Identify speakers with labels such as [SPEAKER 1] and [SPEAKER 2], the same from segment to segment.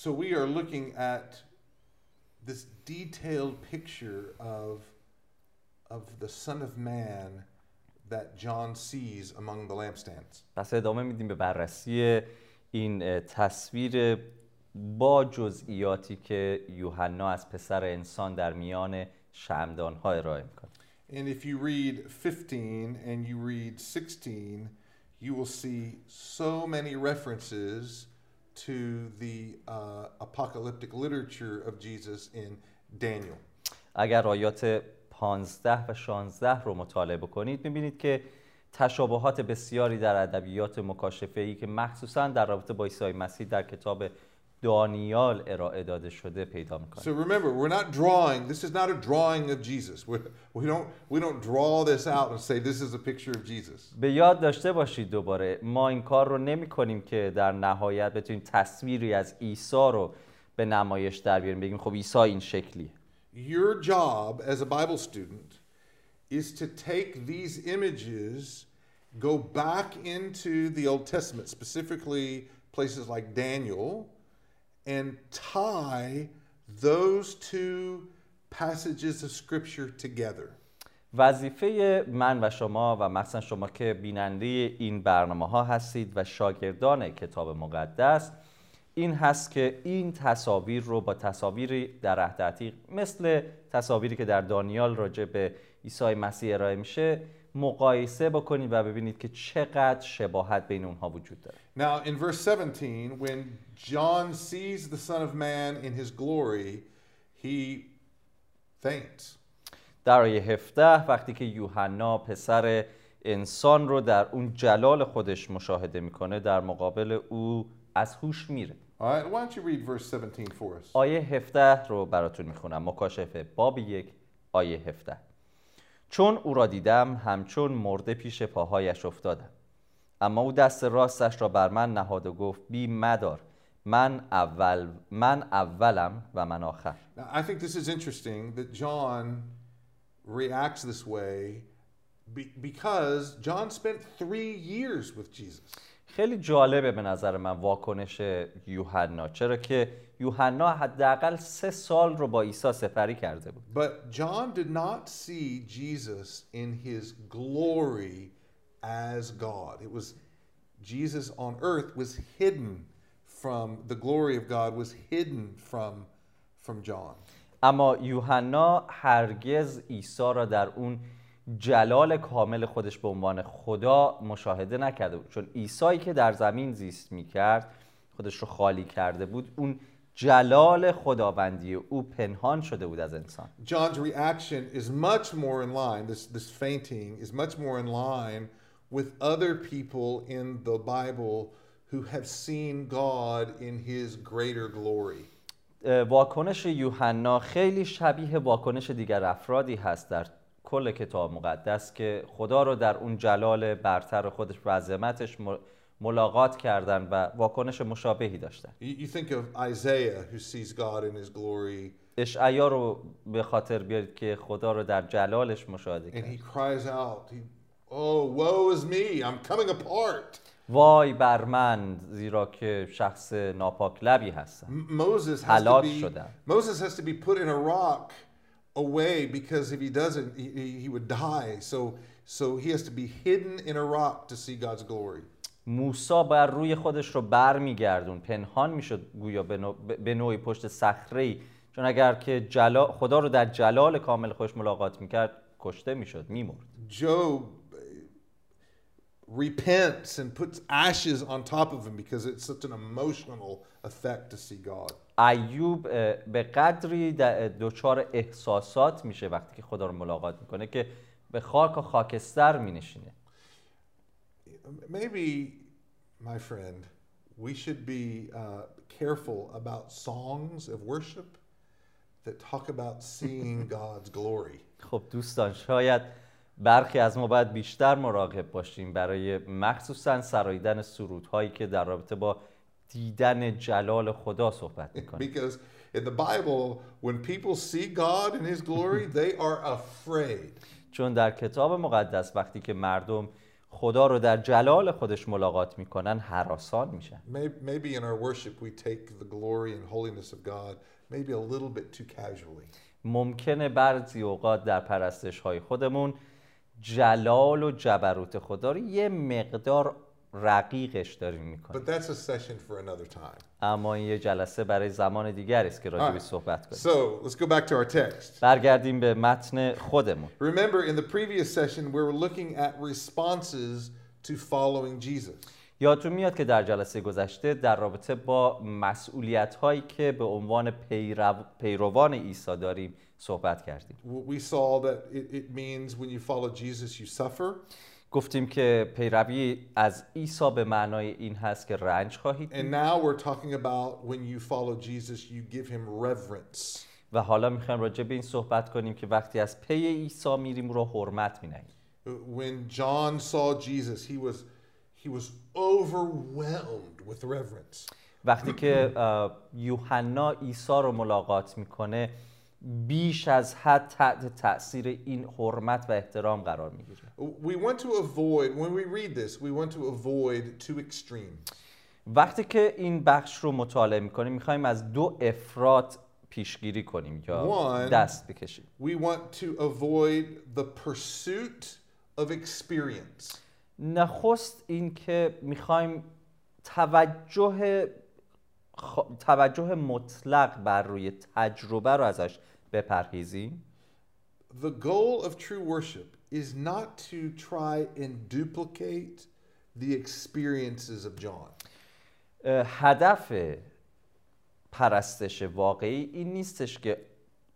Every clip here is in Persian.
[SPEAKER 1] So we are looking at this detailed picture of of the Son of Man that John sees among the lampstands.
[SPEAKER 2] پس ادامه میدیم به بررسی این اه، تصویر با جزئیاتی که یوحنا از پسر انسان در میان شمدان ها ارائه میکنه
[SPEAKER 1] And if you read 15 and you read 16, you will see so many references to the uh, apocalyptic literature of Jesus in Daniel.
[SPEAKER 2] اگر آیات 15 و 16 رو مطالعه بکنید می‌بینید که تشابهات بسیاری در ادبیات مکاشفه ای که مخصوصا در رابطه با عیسی مسیح در کتاب دانیال ارائه داده شده پیدا می‌کنه
[SPEAKER 1] So remember, we're not drawing. This is not a drawing of Jesus. We're, we don't we don't draw this out and say this is a picture of Jesus.
[SPEAKER 2] به یاد داشته باشید دوباره ما این کار رو نمی کنیم که در نهایت بتونیم تصویری از عیسی رو به نمایش در بیاریم بگیم خب عیسی این شکلیه
[SPEAKER 1] Your job as a Bible student is to take these images, go back into the Old Testament, specifically places like Daniel, and tie those two passages of Scripture together.
[SPEAKER 2] وظیفه من و شما و مخصوصا شما که بیننده این برنامه ها هستید و شاگردان کتاب مقدس این هست که این تصاویر رو با تصاویری در عهد مثل تصاویری که در دانیال راجع به عیسی مسیح ارائه میشه مقایسه بکنید و ببینید که چقدر شباهت بین اونها وجود داره
[SPEAKER 1] Now, in verse 17, when John sees the Son of Man in his glory, he faints.
[SPEAKER 2] در آیه 17 وقتی که یوحنا پسر انسان رو در اون جلال خودش مشاهده می‌کنه در مقابل او از هوش میره
[SPEAKER 1] All right, why don't you read verse 17 for us?
[SPEAKER 2] آیه 17 رو براتون می‌خونم مکاشفه باب یک آیه 17 چون او را دیدم همچون مرده پیش پاهایش افتادم. اما او دست راستش را بر من نهاد و گفت بی مدار من اول من اولم و من آخر.
[SPEAKER 1] Now, I think this is interesting that John reacts this way be- because John spent three years with Jesus.
[SPEAKER 2] خیلی جالبه به نظر من واکنش یوحنا. چرا که یوحنا حداقل سه سال رو با عیسی سپری کرده بود
[SPEAKER 1] But John did not see Jesus in his glory as God. It was Jesus on earth was hidden from the glory of God was hidden from from John.
[SPEAKER 2] اما یوحنا هرگز عیسی را در اون جلال کامل خودش به عنوان خدا مشاهده نکرده بود چون عیسی که در زمین زیست می‌کرد خودش رو خالی کرده بود اون جلال خداوندی او پنهان شده بود از انسان
[SPEAKER 1] John's reaction is much more in line, this, this fainting is much more in line with other people in the Bible who have seen God in his greater glory.
[SPEAKER 2] واکنش یوحنا خیلی شبیه واکنش دیگر افرادی هست در کل کتاب مقدس که خدا رو در اون جلال برتر خودش و عظمتش ملاقات کردن و واکنش مشابهی داشتن
[SPEAKER 1] You, you think of Isaiah who sees God in his glory
[SPEAKER 2] اشعیا رو به خاطر بیارید که خدا رو در جلالش مشاهده
[SPEAKER 1] and
[SPEAKER 2] کرد
[SPEAKER 1] he cries out, he, Oh, woe is me, I'm coming apart.
[SPEAKER 2] وای بر من زیرا که شخص ناپاک لبی هستم
[SPEAKER 1] M- Moses has to
[SPEAKER 2] هلاک
[SPEAKER 1] be
[SPEAKER 2] شدم.
[SPEAKER 1] Moses has to be put in a rock away because if he doesn't, he he would die. So so he has to be hidden in a rock to see God's glory.
[SPEAKER 2] موسا بر روی خودش رو بر میگردون پنهان می‌شد گویا به نوع- به نوعی پشت صخره چون اگر که جلا... خدا رو در جلال کامل خودش ملاقات می‌کرد کشته می‌شد میمرد.
[SPEAKER 1] Job uh, repents and puts ashes on top of him because it's such an emotional effect to see God.
[SPEAKER 2] ایوب به قدری دچار احساسات میشه وقتی که خدا رو ملاقات می‌کنه که به خاک و خاکستر مینشینه.
[SPEAKER 1] Maybe, my friend, we should be uh, careful about songs of worship that talk about seeing God's glory.
[SPEAKER 2] خب دوستان شاید برخی از ما باید بیشتر مراقب باشیم برای مخصوصا سراییدن سرودهایی که در رابطه با دیدن جلال خدا صحبت میکنه
[SPEAKER 1] Because in the Bible, when people see God in His glory, they are afraid.
[SPEAKER 2] چون در کتاب مقدس وقتی که مردم خدا رو در جلال خودش ملاقات می‌کنن حراسان میشن
[SPEAKER 1] May- Maybe in our worship we take the glory and holiness of God maybe a little bit too casually.
[SPEAKER 2] ممکنه بعضی اوقات در پرستش های خودمون جلال و جبروت خدا رو یه مقدار رقیقش داریم می‌کنیم اما این یه جلسه برای زمان دیگر است که
[SPEAKER 1] راجبی
[SPEAKER 2] صحبت کنیم
[SPEAKER 1] so,
[SPEAKER 2] برگردیم به متن خودمون
[SPEAKER 1] Remember, in the previous session, we were looking at responses to following Jesus.
[SPEAKER 2] یادتون میاد که در جلسه گذشته در رابطه با مسئولیت هایی که به عنوان پیروان عیسی داریم صحبت کردیم.
[SPEAKER 1] We saw that it means when you follow Jesus you suffer.
[SPEAKER 2] گفتیم که پیروی از عیسی به معنای این هست که رنج خواهید دید.
[SPEAKER 1] And now we're talking about when you follow Jesus, you give him reverence.
[SPEAKER 2] و حالا می‌خوایم راجع به این صحبت کنیم که وقتی از پی عیسی میریم رو حرمت مینهیم
[SPEAKER 1] When John saw Jesus, he was, he was overwhelmed with reverence.
[SPEAKER 2] وقتی که یوحنا عیسی رو ملاقات می‌کنه بیش از حد تحت تاثیر این حرمت و احترام قرار می‌گیره
[SPEAKER 1] We want to avoid, when we read this, we want to avoid two extremes.
[SPEAKER 2] وقتی که این بخش رو مطالعه می‌کنیم می‌خوایم از دو افراد پیشگیری کنیم یا دست بکشیم
[SPEAKER 1] We want to avoid the pursuit of experience.
[SPEAKER 2] نخست این که می‌خوایم توجه خ- توجه مطلق بر روی تجربه رو ازش بپرهیزیم
[SPEAKER 1] The goal of true worship is not to try and duplicate the experiences of John.
[SPEAKER 2] اه، هدف پرستش واقعی این نیستش که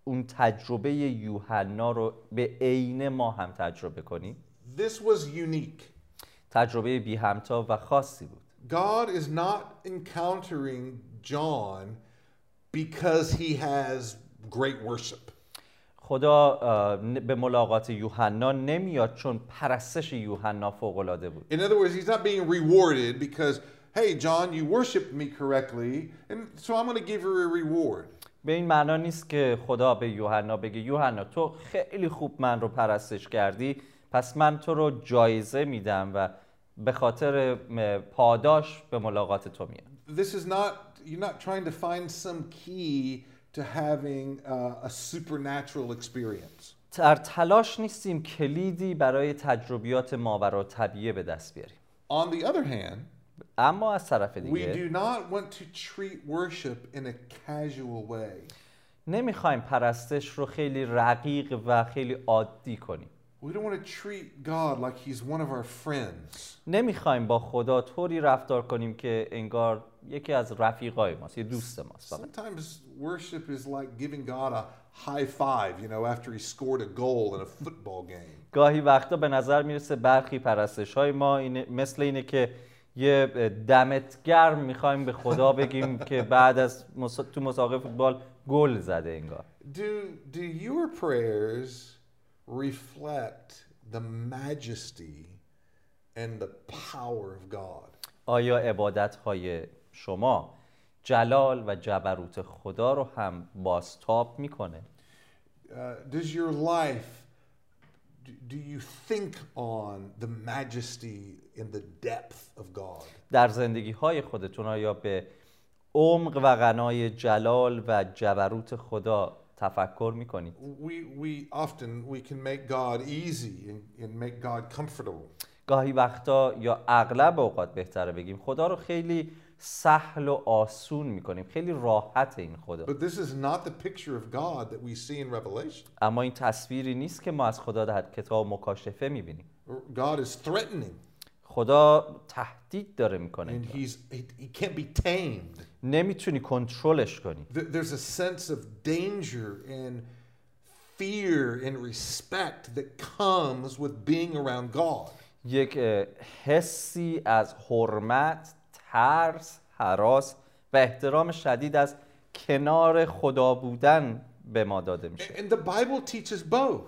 [SPEAKER 2] اون تجربه یوحنا رو به عین ما هم تجربه کنیم
[SPEAKER 1] This was unique.
[SPEAKER 2] تجربه بی همتا و خاصی بود
[SPEAKER 1] God is not encountering John because he has great worship.
[SPEAKER 2] خدا اه، ن- به ملاقات یوحنا نمیاد چون پرستش یوحنا فوق‌العاده بود
[SPEAKER 1] In other words, he's not being rewarded because, hey, John, you worshiped me correctly, and so I'm going to give you a reward.
[SPEAKER 2] به این معنا نیست که خدا به یوحنا بگه یوحنا تو خیلی خوب من رو پرستش کردی پس من تو رو جایزه میدم و به خاطر م- پاداش به ملاقات تو میام
[SPEAKER 1] This is not, you're not trying to find some key to having uh, a supernatural experience.
[SPEAKER 2] در تلاش نیستیم کلیدی برای تجربیات ماورا طبیعه به دست بیاریم
[SPEAKER 1] On the other hand,
[SPEAKER 2] اما از طرف
[SPEAKER 1] we
[SPEAKER 2] دیگه
[SPEAKER 1] do not want to treat worship in a casual way.
[SPEAKER 2] نمی‌خوایم پرستش رو خیلی رقیق و خیلی عادی کنیم
[SPEAKER 1] We don't want to treat God like he's one of our friends.
[SPEAKER 2] نمی‌خوایم با خدا طوری رفتار کنیم که انگار یکی از رفیقای ماست یه دوست ماست فقط.
[SPEAKER 1] Sometimes worship is like giving God a high five, you know, after he scored a goal in a football game.
[SPEAKER 2] گاهی وقتا به نظر می‌رسه برخی پرستش های ما اینه مثل اینه که یه دمت گرم می‌خوایم به خدا بگیم که بعد از. تو مسابقه فوتبال گل زده انگار
[SPEAKER 1] Do, do your prayers reflect the majesty and the power of God?
[SPEAKER 2] آیا عبادت های شما جلال و جبروت خدا رو هم بازتاب می‌کنه
[SPEAKER 1] Uh, does your life, do, do you think on the majesty and the depth of God?
[SPEAKER 2] در زندگی های خودتون آیا به عمق و غنای جلال و جبروت خدا تفکر می‌کنید.
[SPEAKER 1] We, we often, we can make God easy and, make God comfortable.
[SPEAKER 2] گاهی وقتا یا اغلب اوقات بهتره بگیم خدا رو خیلی سهل و آسون می‌کنیم. خیلی راحت این خدا.
[SPEAKER 1] But this is not the picture of God that we see in Revelation.
[SPEAKER 2] اما این تصویری نیست که ما از خدا در کتاب مکاشفه می‌بینیم.
[SPEAKER 1] God is threatening.
[SPEAKER 2] خدا تهدید داره می‌کنه
[SPEAKER 1] and he's, he, can't be tamed.
[SPEAKER 2] نمی‌تونی کنترلش کنی
[SPEAKER 1] There- There's a sense of danger and fear and respect that comes with being around God.
[SPEAKER 2] یک حسی از حرمت ترس حراس و احترام شدید از کنار خدا بودن به ما داده میشه
[SPEAKER 1] And the Bible teaches both.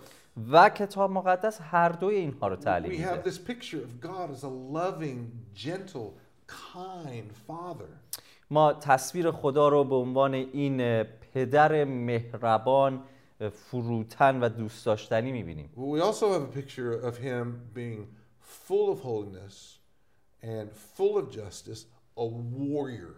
[SPEAKER 2] و کتاب مقدس هر دوی اینها رو تعلیم
[SPEAKER 1] We
[SPEAKER 2] میده
[SPEAKER 1] have this picture of God as a loving, gentle, kind father.
[SPEAKER 2] ما تصویر خدا رو به عنوان این پدر مهربان فروتن و دوست داشتنی می‌بینیم
[SPEAKER 1] we also have a picture of him being full of holiness and full of justice, a warrior.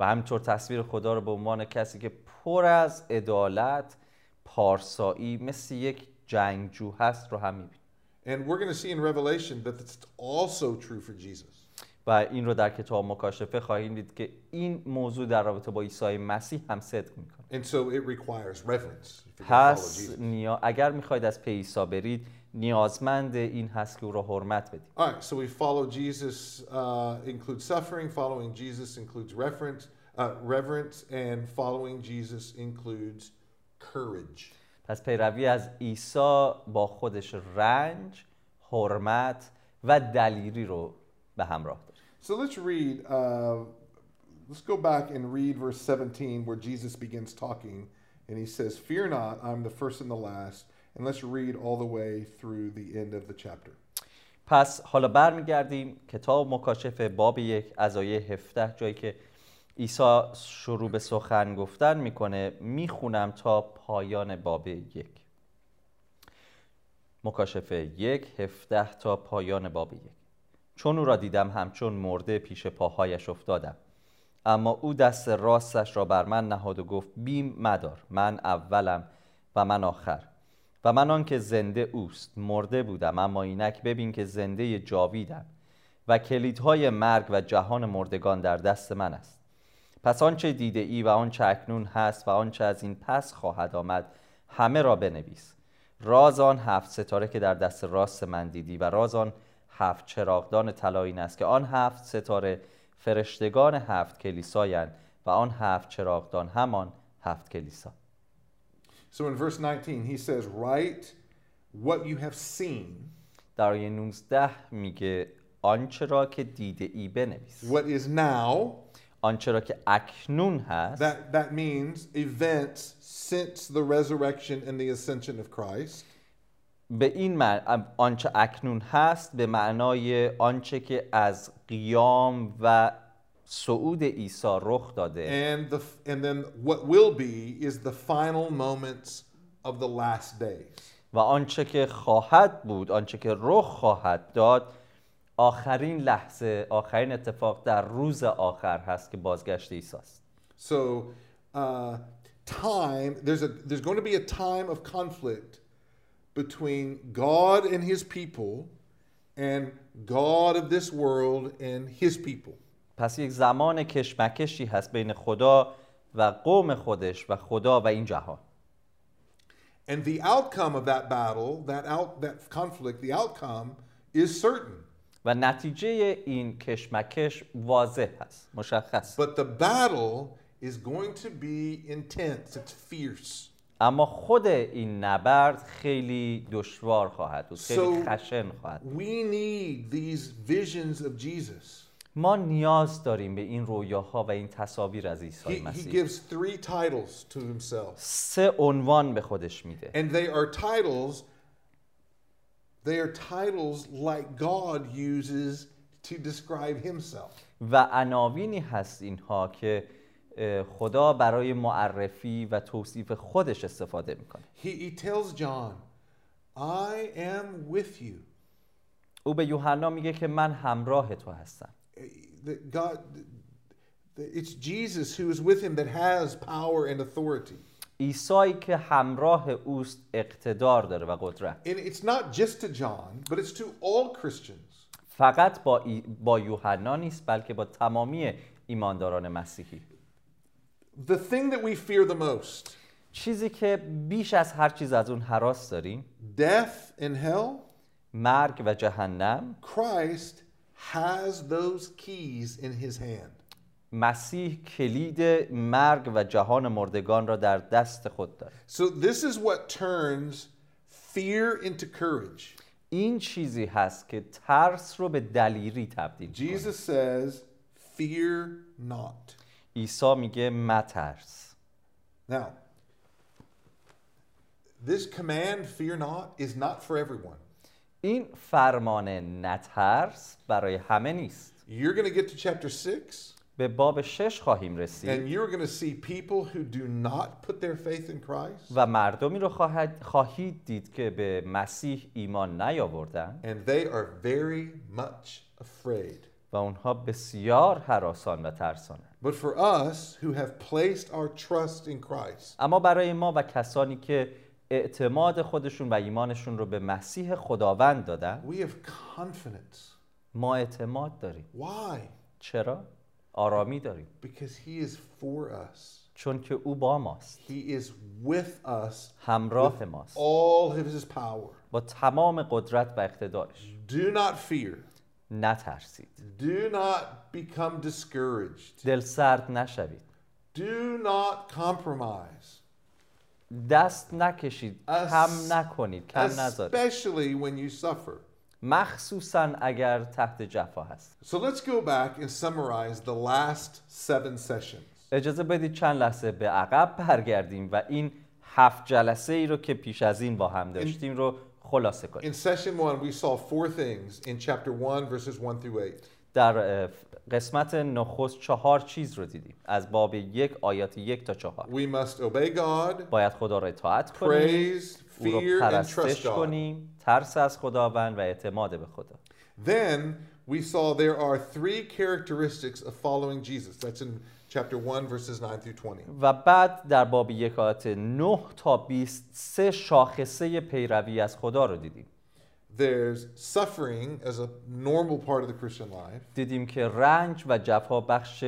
[SPEAKER 2] و همینطور تصویر خدا رو به عنوان کسی که پر از عدالت پارسایی مثل یک جنگجو هست رو هم می‌بینیم
[SPEAKER 1] And we're going to see in Revelation that it's also true for Jesus.
[SPEAKER 2] و این رو در کتاب مکاشفه خواهیم دید که این موضوع در رابطه با عیسی مسیح هم صدق می‌کنه
[SPEAKER 1] And so it requires reverence.
[SPEAKER 2] پس. نیا... اگر می‌خواید از پی عیسی برید نیازمند این هست که او را حرمت بدید
[SPEAKER 1] All right, so we follow Jesus uh, includes suffering. Following Jesus includes reference, uh, reverence, and following Jesus includes courage.
[SPEAKER 2] پس پیروی از عیسی با خودش رنج حرمت و دلیری رو به همراه داره
[SPEAKER 1] So let's read. Uh, let's go back and read verse 17, where Jesus begins talking, and he says, "Fear not, I'm the first and the last." And let's read all the way through the end of the chapter.
[SPEAKER 2] پس حالا برمیگردیم کتاب مکاشفه باب یک از آیه 17 جایی که عیسی شروع به سخن گفتن می‌کنه می‌خونم تا پایان باب یک. مکاشفه یک هفده تا پایان باب یک. چون او را دیدم همچون مرده پیش پاهایش افتادم. اما او دست راستش را بر من نهاد و گفت بیم مدار من اولم و من آخر. و من آنکه زنده اوست مرده بودم اما اینک ببین که زنده جاویدم و کلیدهای مرگ و جهان مردگان در دست من است. پس آنچه دیده ای و آنچه اکنون هست و آنچه از این پس خواهد آمد همه را بنویس. راز آن هفت ستاره که در دست راست من دیدی و راز آن هفت چراغدان طلا این است که آن هفت ستاره فرشتگان هفت کلیسایند و آن هفت چراغدان همان هفت کلیسا.
[SPEAKER 1] So in verse 19, he says, "Write what you have seen,
[SPEAKER 2] در آیه 19 میگه آنچه را که دیده ای بنویس.
[SPEAKER 1] What is now."
[SPEAKER 2] آنچه را که اکنون هست
[SPEAKER 1] That that means events since the resurrection and the ascension of Christ.
[SPEAKER 2] به این معنی آنچه اکنون هست به معنای آنچه که از قیام و صعود عیسی رخ داده
[SPEAKER 1] And the and then what will be is the final moments of the last days.
[SPEAKER 2] و آنچه که خواهد بود آنچه که رخ خواهد داد آخرین لحظه آخرین اتفاق در روز آخر هست که بازگشت عیسی است
[SPEAKER 1] So uh, time there's a there's going to be a time of conflict between God and His people, and God of this world and His people.
[SPEAKER 2] پس یک زمان کشمکشی هست بین خدا و قوم خودش و خدا و این جهان
[SPEAKER 1] And the outcome of that battle, that out that conflict, the outcome is certain.
[SPEAKER 2] و natice این کشمکش واضح هست مشخص
[SPEAKER 1] But the battle is going to be intense. It's fierce.
[SPEAKER 2] اما خود این نبرد خیلی دشوار خواهد بود خیلی خشن خواهد بود.
[SPEAKER 1] We need these visions of Jesus.
[SPEAKER 2] ما نیاز داریم به این رویاها و این تصاویر از
[SPEAKER 1] He,
[SPEAKER 2] عیسی
[SPEAKER 1] he
[SPEAKER 2] مسیح
[SPEAKER 1] gives three titles to himself.
[SPEAKER 2] سه عنوان به خودش میده
[SPEAKER 1] And they are titles, they are titles like God uses to describe himself.
[SPEAKER 2] و عناوینی هست اینها که اه، خدا برای معرفی و توصیف خودش استفاده میکنه
[SPEAKER 1] He, he tells John, I am with you.
[SPEAKER 2] او به یوحنا میگه که من همراه تو هستم
[SPEAKER 1] That God, that it's Jesus who is with him that has power and authority.
[SPEAKER 2] عیسی که همراه اوست اقتدار داره و قدرت
[SPEAKER 1] And it's not just to John, but it's to all Christians.
[SPEAKER 2] فقط با, ای- با یوحنا نیست بلکه با تمامی ایمانداران مسیحی
[SPEAKER 1] The thing that we fear the most,
[SPEAKER 2] چیزی که بیش از هر چیز از اون حراس داریم
[SPEAKER 1] death and hell,
[SPEAKER 2] مرگ و جهنم
[SPEAKER 1] Christ has those keys in his hand.
[SPEAKER 2] مسیح کلید مرگ و جهان مردگان را در دست خود داره
[SPEAKER 1] So this is what turns fear into courage.
[SPEAKER 2] این چیزی هست که ترس رو به دلیری تبدیل می‌کنه.
[SPEAKER 1] Jesus says, "Fear not."
[SPEAKER 2] عیسی میگه مترس
[SPEAKER 1] Now, this command, "Fear not," is not for everyone.
[SPEAKER 2] این فرمان نترس برای همه نیست
[SPEAKER 1] You're going to get to chapter 6,
[SPEAKER 2] به باب شش خواهیم رسید
[SPEAKER 1] And you're going to see people who do not put their faith in Christ,
[SPEAKER 2] و مردمی رو خواهد خواهید دید که به مسیح ایمان نیاوردن
[SPEAKER 1] and they are very much afraid.
[SPEAKER 2] و اونها بسیار حراسان و ترسانند
[SPEAKER 1] But for us who have placed our trust in Christ,
[SPEAKER 2] اما برای ما و کسانی که اعتماد خودشون و ایمانشون رو به مسیح خداوند دادن
[SPEAKER 1] we have confidence.
[SPEAKER 2] ما اعتماد داریم
[SPEAKER 1] Why?
[SPEAKER 2] چرا؟ آرامی داریم
[SPEAKER 1] Because He is for us.
[SPEAKER 2] چون که او با ماست
[SPEAKER 1] He is with us,
[SPEAKER 2] همراه ماست
[SPEAKER 1] all of His power.
[SPEAKER 2] با تمام قدرت و اقتدارش
[SPEAKER 1] Do not fear.
[SPEAKER 2] نترسید
[SPEAKER 1] Do not become discouraged.
[SPEAKER 2] دل سرد نشوید
[SPEAKER 1] Do not compromise,
[SPEAKER 2] دست نکشید
[SPEAKER 1] As-
[SPEAKER 2] کم نکنید کم نذارید
[SPEAKER 1] especially when you suffer.
[SPEAKER 2] مخصوصا اگر تحت جفا هست.
[SPEAKER 1] So let's go back and summarize the last seven sessions.
[SPEAKER 2] اجازه بدید چند لحظه به عقب برگردیم و این هفت جلسه ای رو که پیش از این با هم داشتیم رو خلاصه کنیم.
[SPEAKER 1] In session one, we saw four things in chapter one, verses one through eight.
[SPEAKER 2] در اه، قسمت نخست چهار چیز رو دیدیم. از باب یک آیات یک تا چهار.
[SPEAKER 1] We must obey God,
[SPEAKER 2] باید خدا را اطاعت کنیم.
[SPEAKER 1] praise,
[SPEAKER 2] او رو پرستش. کنیم ترس از خداوند و اعتماد به خدا
[SPEAKER 1] Then we saw there are three characteristics of following Jesus. That's in chapter 1, verses 9 through 20.
[SPEAKER 2] و بعد در باب یک آیات 9 تا 20 سه شاخصه پیروی از خدا رو دیدیم
[SPEAKER 1] There's suffering as a normal part of the Christian life,
[SPEAKER 2] دیدیم که رنج و جفا بخش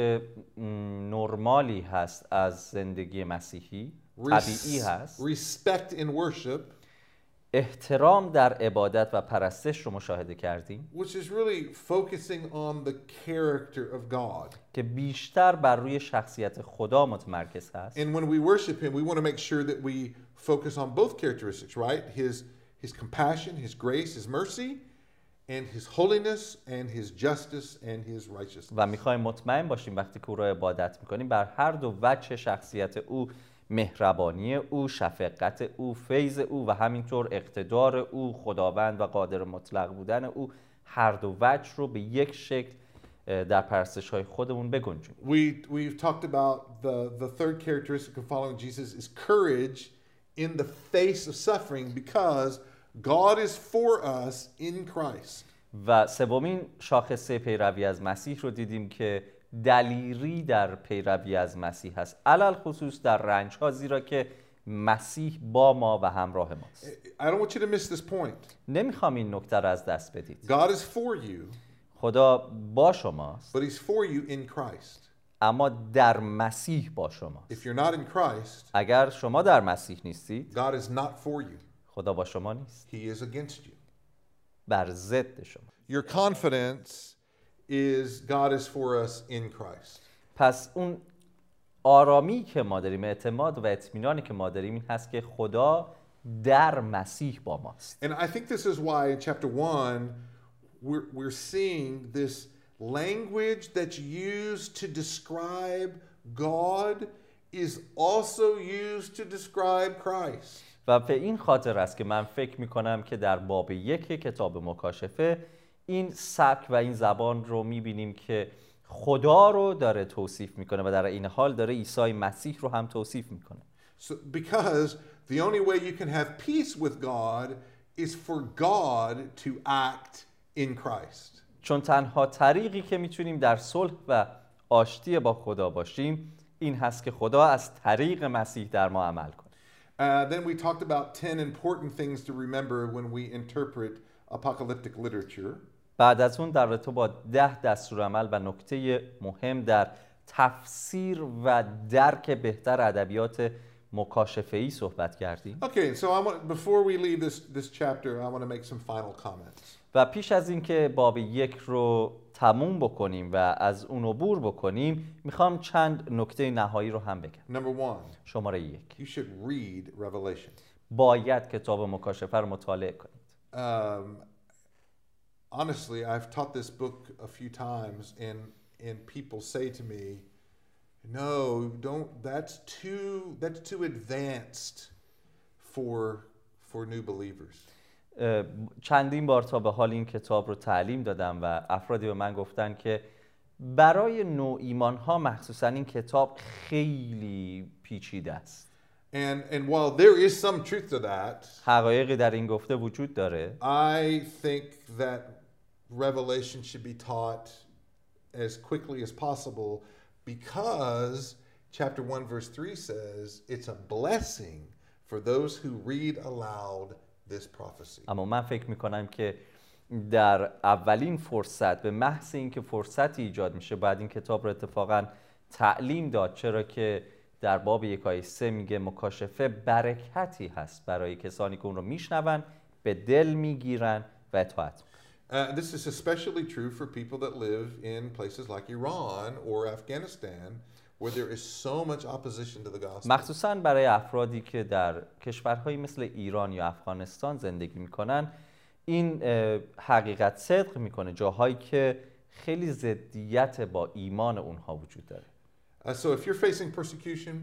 [SPEAKER 2] نرمالی هست از زندگی مسیحی طبیعی هست
[SPEAKER 1] respect in worship,
[SPEAKER 2] احترام در عبادت و پرستش رو مشاهده کردیم
[SPEAKER 1] which is really focusing on the character of God.
[SPEAKER 2] که بیشتر بر روی شخصیت خدا متمرکز هست
[SPEAKER 1] And when we worship Him, we want to make sure that we focus on both characteristics, right? His, his compassion, His grace, His mercy, and His holiness, and His justice, and His righteousness.
[SPEAKER 2] و می‌خوایم مطمئن باشیم وقتی که او را عبادت می‌کنیم بر هر دو وجه شخصیت او مهربانی او شفقت او فیض او و همینطور اقتدار او خداوند و قادر مطلق بودن او هر دو وجه رو به یک شکل در پرستش های خودمون بگنجونیم
[SPEAKER 1] We, we've talked about the, the third characteristic of following Jesus is courage in the face of suffering because God is for us in Christ.
[SPEAKER 2] و سومین شاخصه پیروی از مسیح رو دیدیم که دلیری در پیروی از مسیح هست علل خصوص در رنج ها زیرا که مسیح با ما و همراه ماست
[SPEAKER 1] I don't want you to miss this point.
[SPEAKER 2] نمی‌خوام این نکته رو از دست بدید
[SPEAKER 1] God is for you,
[SPEAKER 2] خدا با شماست
[SPEAKER 1] but He's for you in Christ.
[SPEAKER 2] اما در مسیح با شماست
[SPEAKER 1] If you're not in Christ,
[SPEAKER 2] اگر شما در مسیح نیستید
[SPEAKER 1] God is not for you.
[SPEAKER 2] خدا با شما نیست
[SPEAKER 1] He is against you.
[SPEAKER 2] بر ضد شما
[SPEAKER 1] Your confidence is God is for us in Christ.
[SPEAKER 2] پس اون آرامی که ما داریم اعتماد و اطمینانی که ما داریم این هست که خدا در مسیح با ماست
[SPEAKER 1] And I think this is why in chapter one, we're, we're seeing this language that's used to describe God is also used to describe Christ.
[SPEAKER 2] و به این خاطر است که من فکر می کنم که در باب یک کتاب مکاشفه این سبک و این زبان رو می بینیم که خدا رو داره توصیف می‌کنه و در این حال داره عیسی مسیح رو هم توصیف می‌کنه
[SPEAKER 1] So, because the only way you can have peace with God is for God to act in Christ.
[SPEAKER 2] چون تنها طریقی که می‌تونیم در صلح و آشتی با خدا باشیم این هست که خدا از طریق مسیح در ما عمل کنه
[SPEAKER 1] Uh, then we talked about 10 important things to remember when we interpret apocalyptic literature.
[SPEAKER 2] بعد از اون در رابطه با ده دستورالعمل و نکته مهم در تفسیر و درک بهتر ادبیات مکاشفه ای صحبت کردیم
[SPEAKER 1] Okay, so I want before we leave this this chapter, I want to make some final comments.
[SPEAKER 2] و پیش از اینکه باب یک رو تموم بکنیم و از اون عبور بکنیم می‌خوام چند نکته نهایی رو هم بگم
[SPEAKER 1] Number one,
[SPEAKER 2] شماره یک
[SPEAKER 1] you should read Revelation.
[SPEAKER 2] باید کتاب مکاشفه رو مطالعه کنید
[SPEAKER 1] Um, honestly, I've taught this book a few times, and and people say to me, "No, don't. That's too. That's too advanced for for new believers."
[SPEAKER 2] اه، چندین بار تا به حال این کتاب رو تعلیم دادم و افرادی به من گفتن که برای نوع ایمان ها مخصوصا این کتاب خیلی پیچیده است
[SPEAKER 1] And, and while there is some truth to that,
[SPEAKER 2] حقایقی در این گفته وجود داره
[SPEAKER 1] I think that Revelation should be taught as quickly as possible because chapter 1, verse 3 says it's a blessing for those who read aloud this prophecy.
[SPEAKER 2] اما من فکر می‌کنم که در اولین فرصت به محض اینکه فرصتی ایجاد میشه بعد این کتاب رو اتفاقا تعلیم داد چرا که در باب یکای سه میگه مکاشفه برکتی هست برای کسانی که اون رو میشنون به دل می‌گیرن و اطاعت
[SPEAKER 1] Uh, this is especially true for people that live in places like Iran or Afghanistan where there is so much opposition to the gospel.
[SPEAKER 2] مخصوصا برای افرادی که در کشورهایی مثل ایران یا افغانستان زندگی می‌کنن این حقیقت صدق می‌کنه جاهایی که خیلی ضدیت با ایمان اونها وجود داره
[SPEAKER 1] Uh, so if you're facing persecution,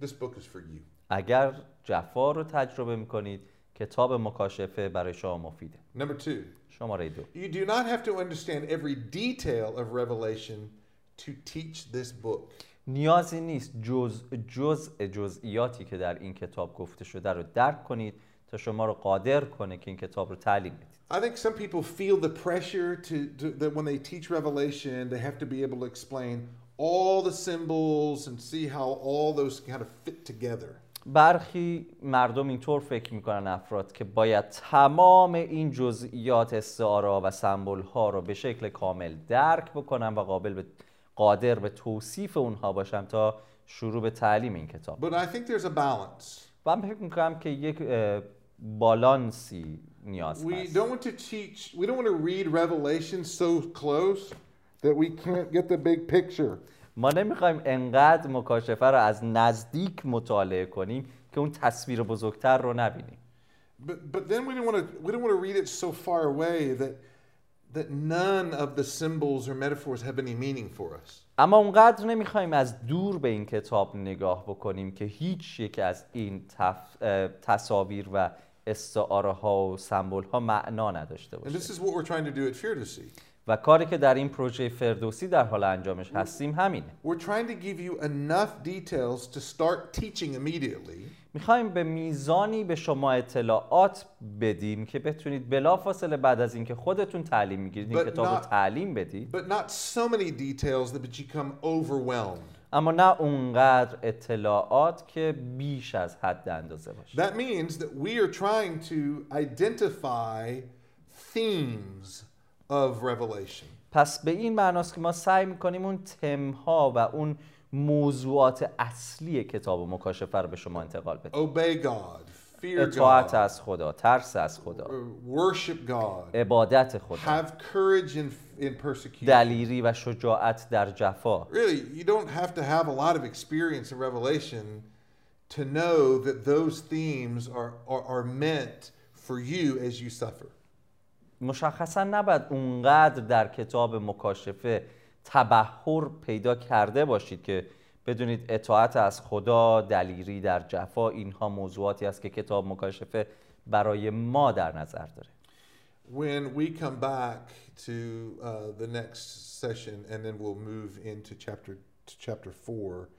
[SPEAKER 1] this book is for you.
[SPEAKER 2] اگر جفا رو تجربه می‌کنید کتاب مکاشفه برای شما مفیده
[SPEAKER 1] Number two,
[SPEAKER 2] شماره دو
[SPEAKER 1] you do not have to understand every detail of Revelation to teach this book.
[SPEAKER 2] نیازی نیست جز جزء جزئیاتی که در این کتاب گفته شده رو درک کنید تا شما رو قادر کنه که این کتاب رو تعلیم بدید
[SPEAKER 1] I think some people feel the pressure to, to that when they teach Revelation, they have to be able to explain all the symbols and see how all those kind of fit together.
[SPEAKER 2] برخی مردم اینطور فکر می‌کنن افراد که باید تمام این جزئیات استعاره و سمبل ها رو به شکل کامل درک بکنم و قابل به قادر به توصیف اونها باشم تا شروع به تعلیم این کتاب
[SPEAKER 1] But I think there's a balance.
[SPEAKER 2] و من فکر می‌کنم که یک بالانسی نیاز
[SPEAKER 1] We
[SPEAKER 2] هست
[SPEAKER 1] don't want to teach, we don't want to read Revelation so close that we can't get the big picture.
[SPEAKER 2] ما نمی‌خوایم انقدر مکاشفه رو از نزدیک مطالعه کنیم که اون تصویر بزرگتر رو نبینیم
[SPEAKER 1] But, but then we don't want to we don't want to read it so far away that that none of the symbols or metaphors have any meaning for us.
[SPEAKER 2] اما اونقدر نمی‌خوایم از دور به این کتاب نگاه بکنیم که هیچ یک از این تف... تصاویر و استعاره ها و سمبل ها معنا نداشته
[SPEAKER 1] And
[SPEAKER 2] باشه
[SPEAKER 1] this is what we're trying to do at Fear to See.
[SPEAKER 2] و کاری که در این پروژه فردوسی در حال انجامش هستیم همینه.
[SPEAKER 1] We're trying to give you enough details to start teaching immediately,
[SPEAKER 2] می‌خوایم به میزانی به شما اطلاعات بدیم که بتونید بلافاصله بعد از اینکه خودتون تعلیم می‌گیرید این کتاب رو
[SPEAKER 1] not-
[SPEAKER 2] تعلیم بدید.
[SPEAKER 1] but not so many details that you become overwhelmed.
[SPEAKER 2] اما نه اونقدر اطلاعات که بیش از حد اندازه باشه.
[SPEAKER 1] That means that we are trying to identify themes of Revelation.
[SPEAKER 2] پس به این معناست که ما سعی می‌کنیم اون تمها و اون موضوعات اصلی کتاب مکاشفه رو به شما انتقال بدیم
[SPEAKER 1] Obey God,
[SPEAKER 2] اطاعت از خدا ترس از خدا
[SPEAKER 1] worship God,
[SPEAKER 2] عبادت خدا
[SPEAKER 1] have courage in, in persecution.
[SPEAKER 2] دلیری و شجاعت در جفا
[SPEAKER 1] Really, you don't have to have a lot of experience in Revelation to know that those themes are, are, are meant for you as you suffer.
[SPEAKER 2] مشخصا نباید اونقدر در کتاب مکاشفه تبهر پیدا کرده باشید که بدونید اطاعت از خدا دلیری در جفا اینها موضوعاتی است که کتاب مکاشفه برای ما در نظر داره
[SPEAKER 1] When we come back to uh, the next session, and then we'll move into chapter to chapter four,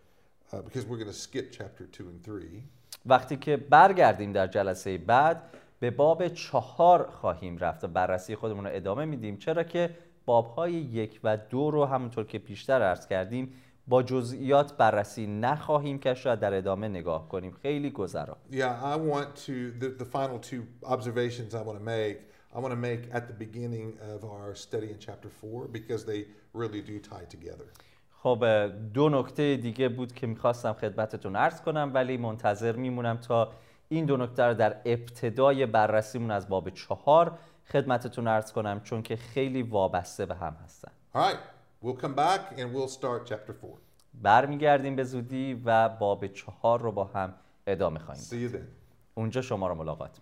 [SPEAKER 1] uh, because we're going to skip chapter two and three.
[SPEAKER 2] وقتی که برگردیم در جلسه بعد به باب چهار خواهیم رفت و بررسی خودمون رو ادامه میدیم چرا که بابهای یک و دو رو همونطور که پیشتر عرض کردیم با جزئیات بررسی نخواهیم که شاید در ادامه نگاه کنیم خیلی گذرا
[SPEAKER 1] Yeah, I want to the, the final two observations I want to make. I want to make at the beginning of our study in chapter four because they really do tie together.
[SPEAKER 2] خب دو نکته دیگه بود که می‌خواستم خدمتتون عرض کنم ولی منتظر میمونم تا این دو نکته رو در ابتدای بررسیمون از باب چهار خدمتتون عرض کنم چون که خیلی وابسته به هم هستن
[SPEAKER 1] right, we'll come back and we'll start chapter four.
[SPEAKER 2] برمیگردیم به زودی و باب چهار رو با هم ادامه خواهیم. اونجا شما رو ملاقات